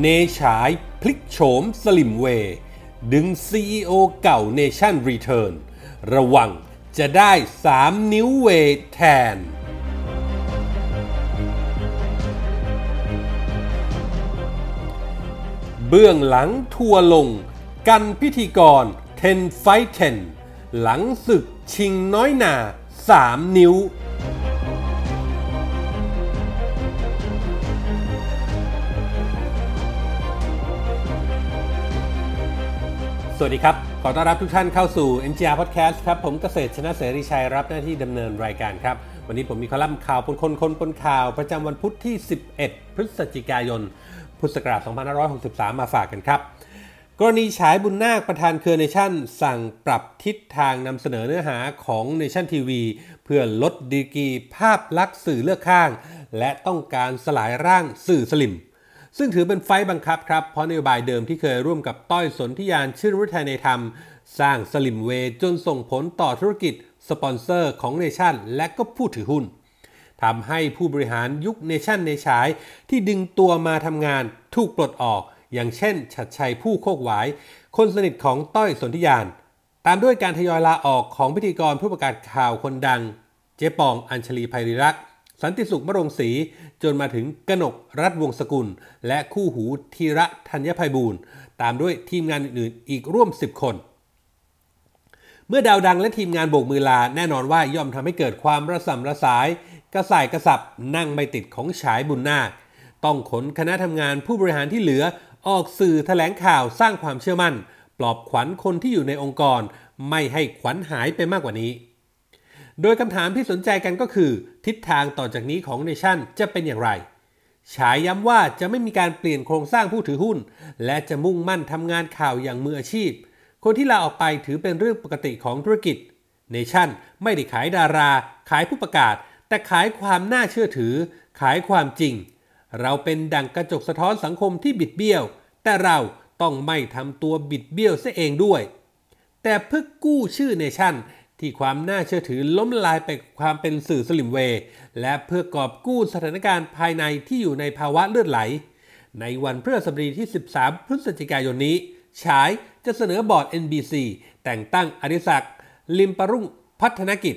เนฉายพลิกโฉมสลิมเว ดึง CEO เก่าเนชั่นรีเทิร์นระวังจะได้ 3 นิ้วเวแทน เบื้องหลังทัวร์ลง กันพิธีกร10ไฟ10 หลังศึกชิงน้อยหนา 3 นิ้ว วัสดีครับ ขอต้อนรับทุกท่านเข้าสู่ NGR Podcast ครับ ผมเกษตรชนะเสรีชัยรับหน้าที่ดำเนินรายการครับ วันนี้ผมมีคอลัมน์ข่าวปนคนคนปนข่าว ประจำวันพุธที่ 11 พฤศจิกายน พุทธศักราช 2563 มาฝากกันครับ กรณีฉายบุญนาคประธานเครือเนชั่น สั่งปรับทิศทางนำเสนอเนื้อหาของเนชั่นทีวีเพื่อลดดีกรีภาพลักษณ์สื่อเลือกข้าง และต้องการสลายร่างสื่อสลิ่ม ซึ่งถือเป็นไฟต์บังคับครับ เพราะนโยบายเดิมที่เคยร่วมกับต้อยสนธิยานชื่นฤทัยในธรรม สร้างสลิ่ม Way จนส่งผลต่อธุรกิจ สปอนเซอร์ของเนชั่น และก็ผู้ถือหุ้นทำให้ผู้บริหารยุคเนชั่นในฉายที่ดึงตัวมาทำงานถูกปลดออก อย่างเช่น ชัดชัยผู้โคกหวาย คนสนิทของต้อยสนธิยาน ตามด้วยการทยอยลาออกของพิธีกรผู้ประกาศข่าวคนดัง เจ๊ปองอัญชลีไพรีรักษ์ สันติสุขมรงศรีจนมาถึงกนกรัฐวงศกุล และคู่หูธีระธัญภัยบูรณ์ตามด้วยทีมงานอื่นๆ อีกร่วม 10 คน เมื่อดาวดังและทีมงานโบกมือลาแน่นอนว่าย่อมทำให้เกิดความระส่ำระสาย กระส่ายกระสับนั่งไม่ติดของฉายบุญนาค ต้องขนคณะทำงานผู้บริหารที่เหลือออกสื่อแถลงข่าวสร้างความเชื่อมั่น ปลอบขวัญคนที่อยู่ในองค์กร ไม่ให้ขวัญหายไปมากกว่านี้ โดยคำถามที่สนใจกันก็คือ ทิศทางต่อจากนี้ของเนชั่นจะเป็นอย่างไร ฉายย้ำว่าจะไม่มีการเปลี่ยนโครงสร้างผู้ถือหุ้น และจะมุ่งมั่นทำงานข่าวอย่างมืออาชีพ คนที่ลาออกไปถือเป็นเรื่องปกติของธุรกิจ เนชั่นไม่ได้ขายดารา ขายผู้ประกาศ แต่ขายความน่าเชื่อถือ ขายความจริง เราเป็นดังกระจกสะท้อนสังคมที่บิดเบี้ยว แต่เราต้องไม่ทำตัวบิดเบี้ยวเสียเองด้วย แต่เพื่อกู้ชื่อเนชั่น ที่ความน่าเชื่อถือล้มละลายไปกับความเป็นสื่อสลิ่ม Way และเพื่อกอบกู้สถานการณ์ภายในที่อยู่ในภาวะเลือดไหล ในวันพฤหัสบดีที่ 13 พฤศจิกายนนี้ ฉายจะเสนอบอร์ด NBC แต่งตั้งอดิศักดิ์ลิมปรุ่งพัฒนกิจ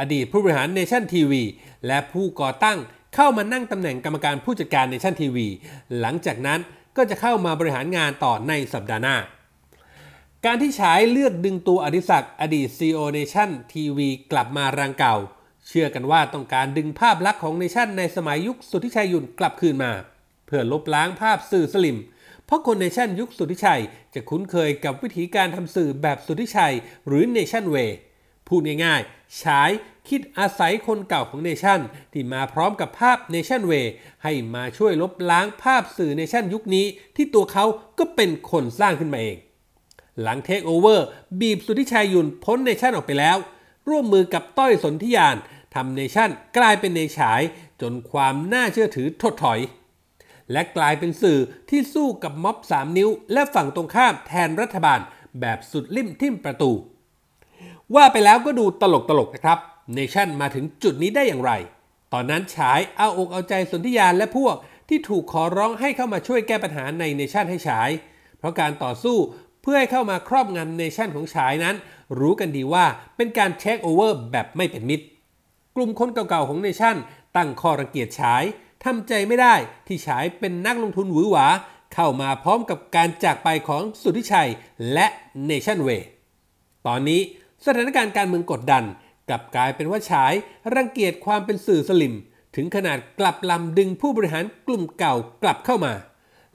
อดีตผู้บริหารเนชั่นทีวีและผู้ก่อตั้งเข้ามานั่งตำแหน่งกรรมการผู้จัดการเนชั่นทีวีหลังจากนั้นก็จะเข้ามาบริหารงานต่อในสัปดาห์หน้า การที่ฉายเลือกดึงตัวอดิศักดิ์อดีต CEO Nation TV กลับมารังเก่า เชื่อกันว่าต้องการดึงภาพลักษณ์ของเนชั่นในสมัยยุคสุทธิชัยยุนกลับคืนมา เพื่อลบล้างภาพสื่อสลิ่ม เพราะคนเนชั่นยุคสุทธิชัย จะคุ้นเคยกับวิธีการทำสื่อแบบสุทธิชัย หรือเนชั่น Way พูดง่ายๆฉายคิดอาศัยคนเก่าของเนชั่น ที่มาพร้อมกับภาพเนชั่น Way ให้มาช่วยลบล้างภาพสื่อเนชั่นยุคนี้ ที่ตัวเขาก็เป็นคนสร้างขึ้นมาเอง หลังเทคโอเวอร์บีบสุทธิชัยยุนพ้นเนชั่นออกไปแล้ว ร่วมมือกับต้อยสนธิยานทำเนชั่นกลายเป็นเนฉายจนความน่าเชื่อถือถดถอย และกลายเป็นสื่อที่สู้กับม็อบ 3 นิ้ว และฝั่งตรงข้ามแทนรัฐบาลแบบสุดลิ่มทิ่มประตู ว่าไปแล้วก็ดูตลกตลกนะครับ เนชั่นมาถึงจุดนี้ได้อย่างไร ตอนนั้นฉายเอาอกเอาใจสนธิยานและพวกที่ถูกขอร้องให้เข้ามาช่วยแก้ปัญหาในเนชั่นให้ฉาย เพราะการต่อสู้ เพื่อให้เข้ามาครอบงำเนชั่นของฉายนั้น รู้กันดีว่าเป็นการเทคโอเวอร์แบบไม่เป็นมิตร กลุ่มคนเก่าๆของเนชั่น ตั้งข้อรังเกียจฉายทำใจไม่ได้ที่ฉายเป็นนักลงทุนหวือหวา เข้ามาพร้อมกับการจากไปของสุทธิชัยและเนชั่น Way ตอนนี้สถานการณ์การเมืองกดดัน กลับกลายเป็นว่าฉายรังเกียจความเป็นสื่อสลิ่ม ถึงขนาดกลับลำดึงผู้บริหารกลุ่มเก่ากลับเข้ามา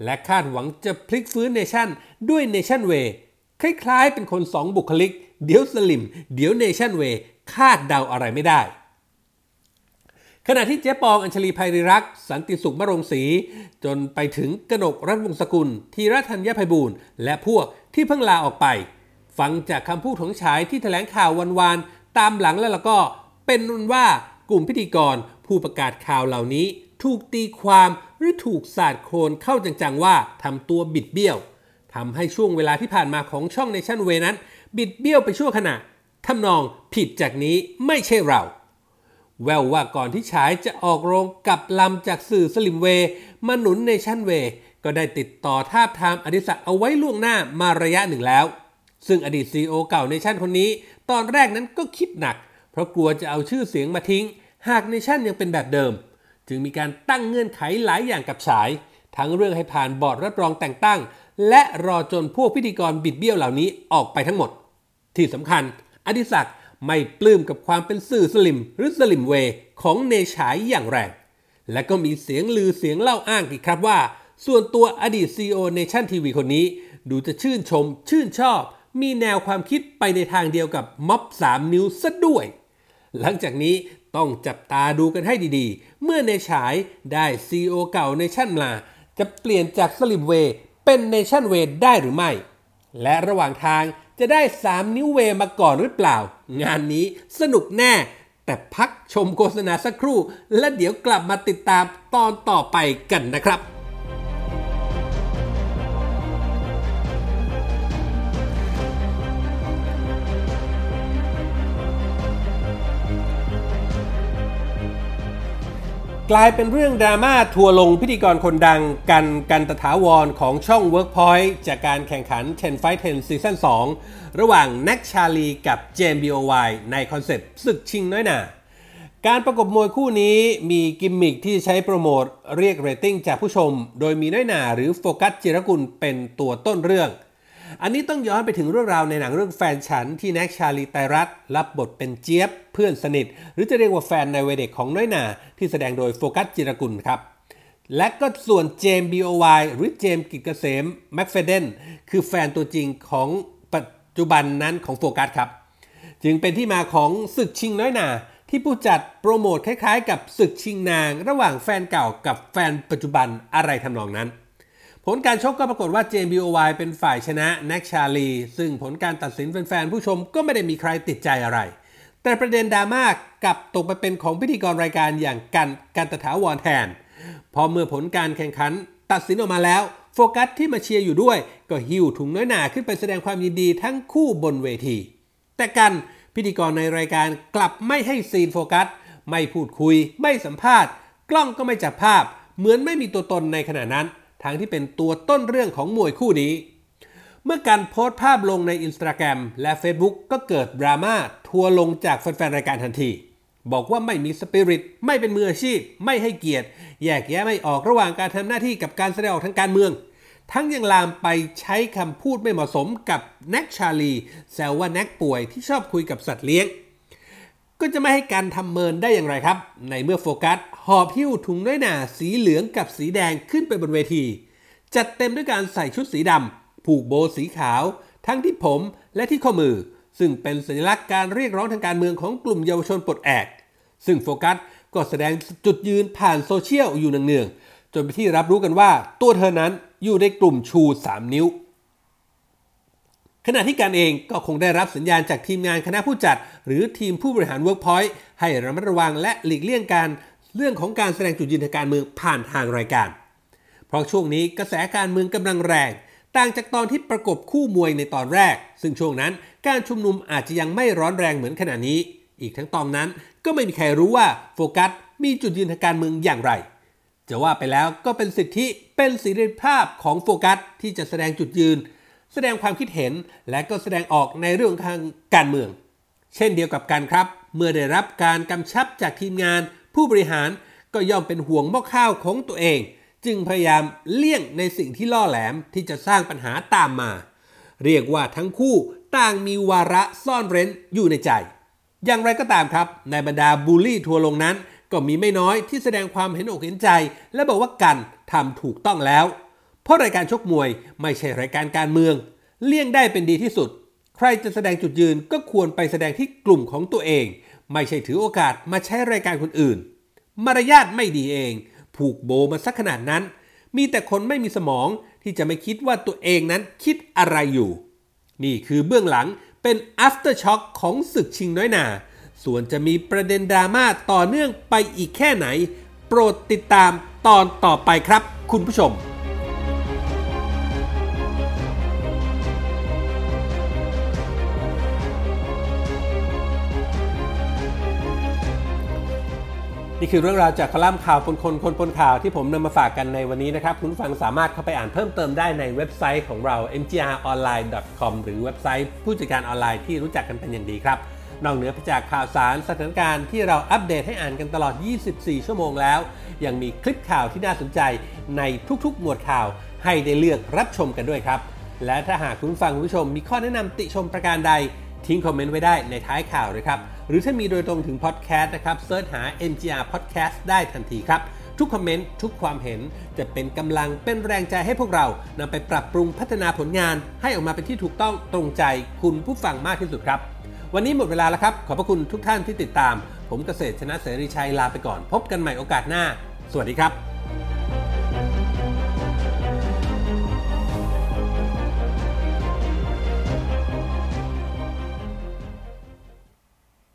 และคาดหวังจะพลิกฟื้นเนชั่นด้วยเนชั่น Way คล้ายๆเป็นคนสองบุคลิก เดี๋ยวสลิ่ม เดี๋ยวเนชั่น Way คาดเดาอะไรไม่ได้ ขณะที่เจ๊ปองอัญชลีภัยริรักษ์สันติสุขมรงศรีจนไปถึงกนกรัฐวงศกุลธีรธัญภัยบูรณ์และพวกที่เพิ่งลาออกไป ฟังจากคำพูดของฉายที่แถลงข่าววันวานตามหลังแล้วล้วก็ เป็นนุนว่ากลุ่มพิธีกรผู้ประกาศข่าวเหล่านี้ถูกตีความ รือถูกสาดโคลนเข้าจังๆว่าทำตัวบิดเบี้ยวทำให้ช่วงเวลาที่ผ่านมาของช่องเนชั่นเวนั้น บิดเบี้ยวไปชั่วขณะทำนองผิดจากนี้ไม่ใช่เรา แววว่าก่อนที่ฉายจะออกโรงกับลำจากสื่อสลิมเวมาหนุนเนชั่นเว ก็ได้ติดต่อทาบทามอดิศักดิ์เอาไว้ล่วงหน้ามาระยะหนึ่งแล้ว ซึ่งอดีตซีอเก่าเนชั่นคนนี้ ตอนแรกนั้นก็คิดหนัก เพราะกลัวจะเอาชื่อเสียงมาทิ้ง หากเนชั่นยังเป็นแบบเดิม จึงมีการตั้งเงื่อนไขหลายอย่างกับฉาย ทั้งเรื่องให้ผ่านบอร์ดรับรองแต่งตั้ง และรอจนพวกพิธีกรบิดเบี้ยวเหล่านี้ออกไปทั้งหมด ที่สำคัญ อดิศักดิ์ไม่ปลื้มกับความเป็นสื่อสลิ่มหรือสลิ่ม Way ของเนฉายอย่างแรง และก็มีเสียงลือเสียงเล่าอ้างอีกครับว่า ส่วนตัวอดีต CEO เนชั่นทีวีคนนี้ ดูจะชื่นชม ชื่นชอบ มีแนวความคิดไปในทางเดียวกับม็อบ3นิ้วซะด้วย หลังจากนี้ ต้องจับตาดูกันให้ดีๆ เมื่อเนฉายได้ CEO เก่าเนชั่นมา จะเปลี่ยนจากสลิ่ม Wayเป็นเนชั่นเวได้หรือไม่ และระหว่างทางจะได้ 3 นิ้วเวมาก่อนหรือเปล่า งานนี้สนุกแน่ แต่พักชมโฆษณาสักครู่ และเดี๋ยวกลับมาติดตามตอนต่อไปกันนะครับ กลายเป็นเรื่องดราม่าทัวร์ลงพิธีกรคนดังกันต์กันตถาวรของช่อง Workpoint จากการแข่งขัน 10 Fight 10 ซีซั่น2 ระหว่างแน็กชาลีกับเจม BOY ในคอนเซปต์ศึกชิงน้อยหน่าการประกบมวยคู่นี้มีกิมมิคที่ใช้โปรโมทเรียกเรตติ้งจากผู้ชม โดยมีน้อยหน่าหรือโฟกัสจิรกุลเป็นตัวต้นเรื่อง อันนี้ต้องย้อนไปถึงเรื่องราวในหนังเรื่องแฟนฉันที่แน็กชาลีไตรรัตน์รับบทเป็นเจี๊ยบ เพื่อนสนิท หรือจะเรียกว่าแฟนในวัยเด็กของน้อยหน่าที่แสดงโดยโฟกัสจิรกุลครับ และก็ส่วนเจมส์ B.O.Y หรือเจมส์กิจเกษมแม็กเฟเดนคือแฟนตัวจริงของปัจจุบันนั้นของโฟกัสครับ จึงเป็นที่มาของศึกชิงน้อยหน่าที่ผู้จัดโปรโมทคล้ายๆ กับศึกชิงนาง ระหว่างแฟนเก่ากับแฟนปัจจุบันอะไรทำนองนั้น ผลการชกก็ปรากฏว่าเจมส์ B.O.Y เป็นฝ่ายชนะแน็กชาลี ซึ่งผลการตัดสินแฟนๆผู้ชมก็ไม่ได้มีใครติดใจอะไร แต่ประเด็นดราม่ากลับตกไปเป็นของพิธีกรรายการอย่างกันกันตถาวรแทน พอเมื่อผลการแข่งขันตัดสินออกมาแล้ว โฟกัสที่มาเชียร์อยู่ด้วย ก็หิ้วถุงน้อยหนาขึ้นไปแสดงความยินดีทั้งคู่บนเวที แต่กันพิธีกรในรายการกลับไม่ให้ซีนโฟกัส ไม่พูดคุย ไม่สัมภาษณ์ กล้องก็ไม่จับภาพ เหมือนไม่มีตัวตนในขณะนั้น ทั้งที่เป็นตัวต้นเรื่องของมวยคู่นี้ เมื่อการโพสต์ภาพลงใน Instagram และ Facebook ก็เกิดดราม่าทัวลงจากแฟนๆรายการทันที บอกว่าไม่มีสปิริต ไม่เป็นมืออาชีพ ไม่ให้เกียรติ แยกแยะไม่ออกระหว่างการทำหน้าที่กับการแสดงออกทางการเมือง ทั้งยังลามไปใช้คำพูดไม่เหมาะสมกับแน็กชาลีแซวว่าแน็กป่วยที่ชอบคุยกับสัตว์เลี้ยง ก็จะไม่ให้การทำเมินได้อย่างไรครับ ในเมื่อโฟกัสหอบหิ้วถุงน้อยหน่าสีเหลืองกับสีแดงขึ้นไปบนเวที จัดเต็มด้วยการใส่ชุดสีดำผูกโบสีขาว ทั้งที่ผมและที่ข้อมือ ซึ่งเป็นสัญลักษณ์การเรียกร้องทางการเมืองของกลุ่มเยาวชนปลดแอก ซึ่งโฟกัสก็แสดงจุดยืนผ่านโซเชียลอยู่เนืองๆจนเป็นที่รับรู้กันว่าตัวเธอนั้นอยู่ในกลุ่มชู 3 นิ้ว ขณะที่กันต์เองก็คงได้รับสัญญาณจากทีมงานคณะผู้จัด หรือทีมผู้บริหาร Workpoint ให้ระมัดระวังและหลีกเลี่ยงการเรื่องของการแสดงจุดยืนทางการเมืองผ่านทางรายการ เพราะช่วงนี้กระแสการเมืองกำลังแรง ต่างจากตอนที่ประกบคู่มวยในตอนแรก ซึ่งช่วงนั้นการชุมนุมอาจจะยังไม่ร้อนแรงเหมือนขณะนี้ อีกทั้งตอนนั้นก็ไม่มีใครรู้ว่าโฟกัสมีจุดยืนทางการเมืองอย่างไร จะว่าไปแล้วก็เป็นสิทธิเป็นสิริภาพของโฟกัสที่จะแสดงจุดยืน แสดงความคิดเห็นและก็แสดงออกในเรื่องทางการเมือง เช่นเดียวกับกันครับ เมื่อได้รับการกำชับจากทีมงาน ผู้บริหารก็ย่อมเป็นห่วงหม้อข้าวของตัวเอง จึงพยายามเลี่ยงในสิ่งที่ล่อแหลมที่จะสร้างปัญหาตามมา เรียกว่าทั้งคู่ต่างมีวาระซ่อนเร้นอยู่ในใจ อย่างไรก็ตามครับในบรรดาบูลลี่ทัวร์ลงนั้น ก็มีไม่น้อยที่แสดงความเห็นอกเห็นใจ และบอกว่ากันทำถูกต้องแล้ว เพราะรายการชกมวยไม่ใช่รายการการเมือง เลี่ยงได้เป็นดีที่สุด ใครจะแสดงจุดยืนก็ควรไปแสดงที่กลุ่มของตัวเอง ไม่ใช่ถือโอกาสมาใช้รายการคนอื่น มารยาทไม่ดีเอง ผูกโบมาสักขนาดนั้น มีแต่คนไม่มีสมองที่จะไม่คิดว่าตัวเองนั้นคิดอะไรอยู่ นี่คือเบื้องหลังเป็น after shock ของศึกชิงน้อยหนาส่วนจะมีประเด็นดราม่าต่อเนื่องไปอีกแค่ไหน โปรดติดตามตอนต่อไปครับ คุณผู้ชม นี่คือเรื่องราวจากคอลัมน์ข่าวคนคนคนปนข่าวที่ผมนำมาฝากกันในวันนี้นะครับ คุณฟังสามารถเข้าไปอ่านเพิ่มเติมได้ในเว็บไซต์ของเรา mgronline.com หรือเว็บไซต์ผู้จัดการออนไลน์ที่รู้จักกันเป็นอย่างดีครับ นอกเหนือไปจากข่าวสารสถานการณ์ที่เราอัปเดตให้อ่านกันตลอด 24 ชั่วโมงแล้ว ยังมีคลิปข่าวที่น่าสนใจในทุกๆ หมวดข่าว ให้ได้เลือกรับชมกันด้วยครับ และถ้าหากคุณฟังคุณผู้ชมมีข้อแนะนำติชมประการใด ทิ้งคอมเมนต์ไว้ได้ในท้ายข่าวเลยครับ หรือถ้ามีโดยตรงถึงพอดแคสต์นะครับเซิร์ชหา NGR Podcast ได้ทันทีครับ ทุกคอมเมนต์ทุกความเห็นจะเป็นกำลังเป็นแรงใจให้พวกเรานำไปปรับปรุงพัฒนาผลงาน ให้ออกมาเป็นที่ถูกต้องตรงใจคุณผู้ฟังมากที่สุดครับ วันนี้หมดเวลาแล้วครับ ขอบพระคุณทุกท่านที่ติดตาม ผมเกษตรชนะเสรีชัยลาไปก่อน พบกันใหม่โอกาสหน้า สวัสดีครับ